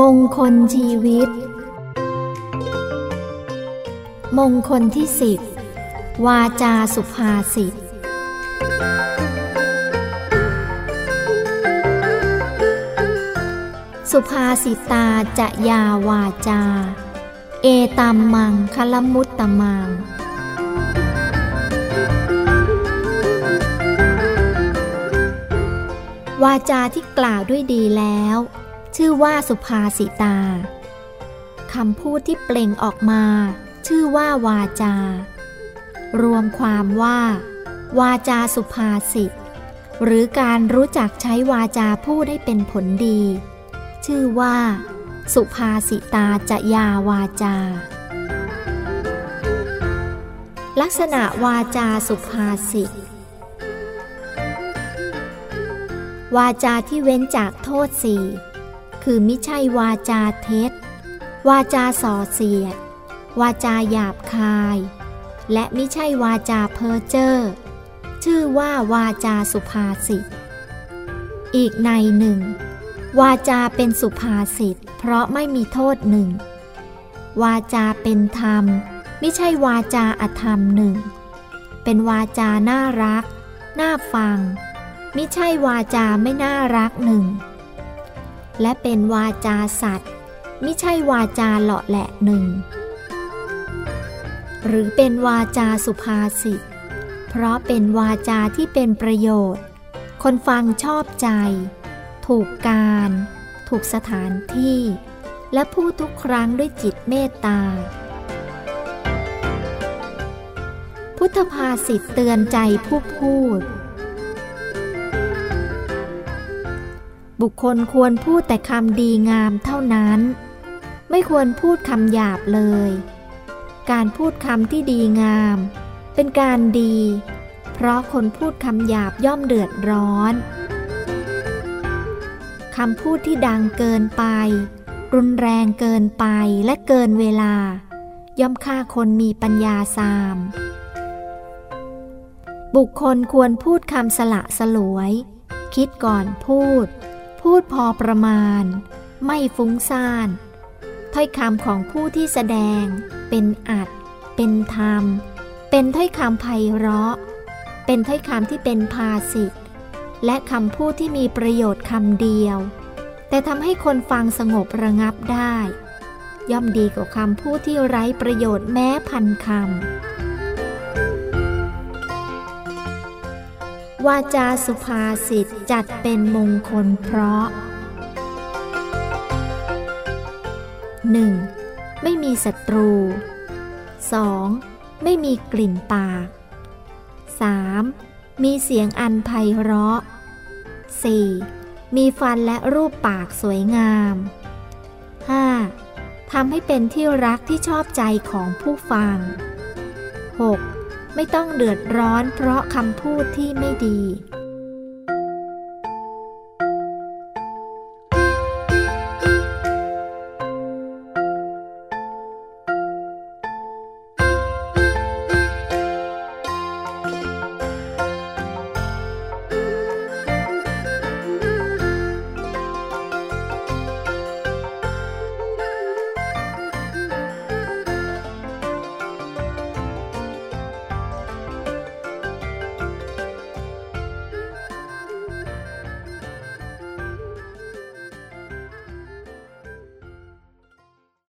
มงคลชีวิต มงคลที่สิบวาจาสุภาษิต สุภาษิตาจะยาวาจา เอตัมมังคลมุตตมัง วาจาที่กล่าวด้วยดีแล้ว ชื่อว่าสุภาษิตาคำพูดที่เปล่งออกมา ชื่อว่าวาจา รวมความว่า วาจาสุภาษิตหรือการรู้จักใช้วาจาพูดให้เป็นผลดี ชื่อว่า สุภาษิตาจะยาวาจา ลักษณะวาจาสุภาษิตวาจาที่เว้นจากโทษสี่ คือมิใช่วาจาเท็จ วาจาส่อเสียด วาจาหยาบคาย และมิใช่วาจาเพ้อเจ้อ ชื่อว่าวาจาสุภาษิต อีกในหนึ่ง วาจาเป็นสุภาษิต เพราะไม่มีโทษหนึ่ง วาจาเป็นธรรม ไม่ใช่วาจาอธรรมหนึ่ง เป็นวาจาน่ารัก น่าฟัง ไมิใช่วาจาไม่น่ารักหนึ่ง และเป็นวาจาสัตว์มิใช่วาจาเหลาะแหละหนึ่ง หรือเป็นวาจาสุภาษิต เพราะเป็นวาจาที่เป็นประโยชน์ คนฟังชอบใจ ถูกการ ถูกสถานที่ และพูดทุกครั้งด้วยจิตเมตตา พุทธภาษิตเตือนใจผู้พูด บุคคลควรพูดแต่คำดีงามเท่านั้น ไม่ควรพูดคำหยาบเลย การพูดคำที่ดีงาม เป็นการดี เพราะคนพูดคำหยาบย่อมเดือดร้อนคำพูดที่ดังเกินไป รุนแรงเกินไปและเกินเวลา ย่อมฆ่าคนมีปัญญาสาม บุคคลควรพูดคำสละสลวย คิดก่อนพูด พูดพอประมาณ ไม่ฟุ้งซ่าน ถ้อยคำของผู้ที่แสดง เป็นอัด เป็นธรรม เป็นถ้อยคำไพเราะ เป็นถ้อยคำที่เป็นภาสิทธและคำพูดที่มีประโยชน์คำเดียว แต่ทำให้คนฟังสงบระงับได้ ย่อมดีกว่าคำพูดที่ไร้ประโยชน์แม้พันคำ วาจาสุภาษิตจัดเป็นมงคลเพราะ 1. ไม่มีศัตรู 2. ไม่มีกลิ่นปาก 3. มีเสียงอันไพเราะ 4. มีฟันและรูปปากสวยงาม 5. ทำให้เป็นที่รักที่ชอบใจของผู้ฟัง 6. ไม่ต้องเดือดร้อนเพราะคำพูดที่ไม่ดี